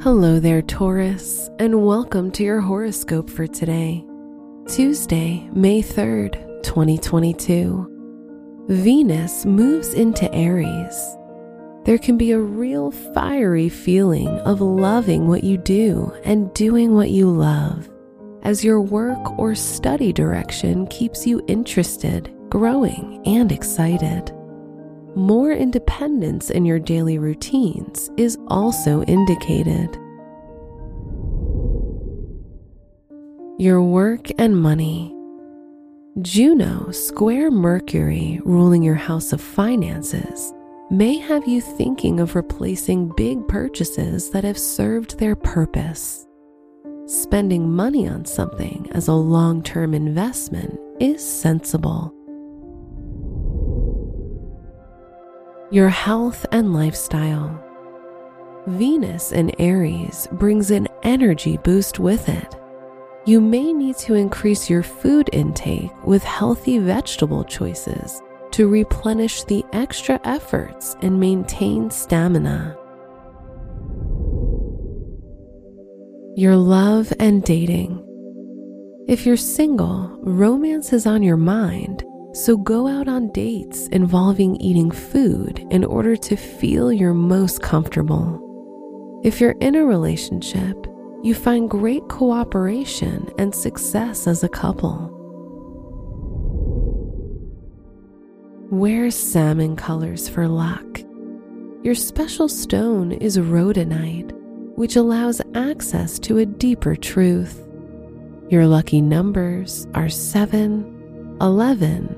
Hello there, Taurus, and welcome to your horoscope for today, Tuesday, May 3rd, 2022. Venus moves into Aries. There can be a real fiery feeling of loving what you do and doing what you love, as your work or study direction keeps you interested, growing, and excited more independence in your daily routines is also indicated. Your work and money. Juno square Mercury, ruling your house of finances, may have you thinking of replacing big purchases that have served their purpose. Spending money on something as a long term investment is sensible. Your health and lifestyle. Venus in Aries brings an energy boost with it. You may need to increase your food intake with healthy vegetable choices to replenish the extra efforts and maintain stamina. Your love and dating. If you're single, romance is on your mind so go out on dates involving eating food in order to feel your most comfortable. If you're in a relationship, you find great cooperation and success as a couple. Wear salmon colors for luck. Your special stone is rhodonite, which allows access to a deeper truth. Your lucky numbers are 7, 11,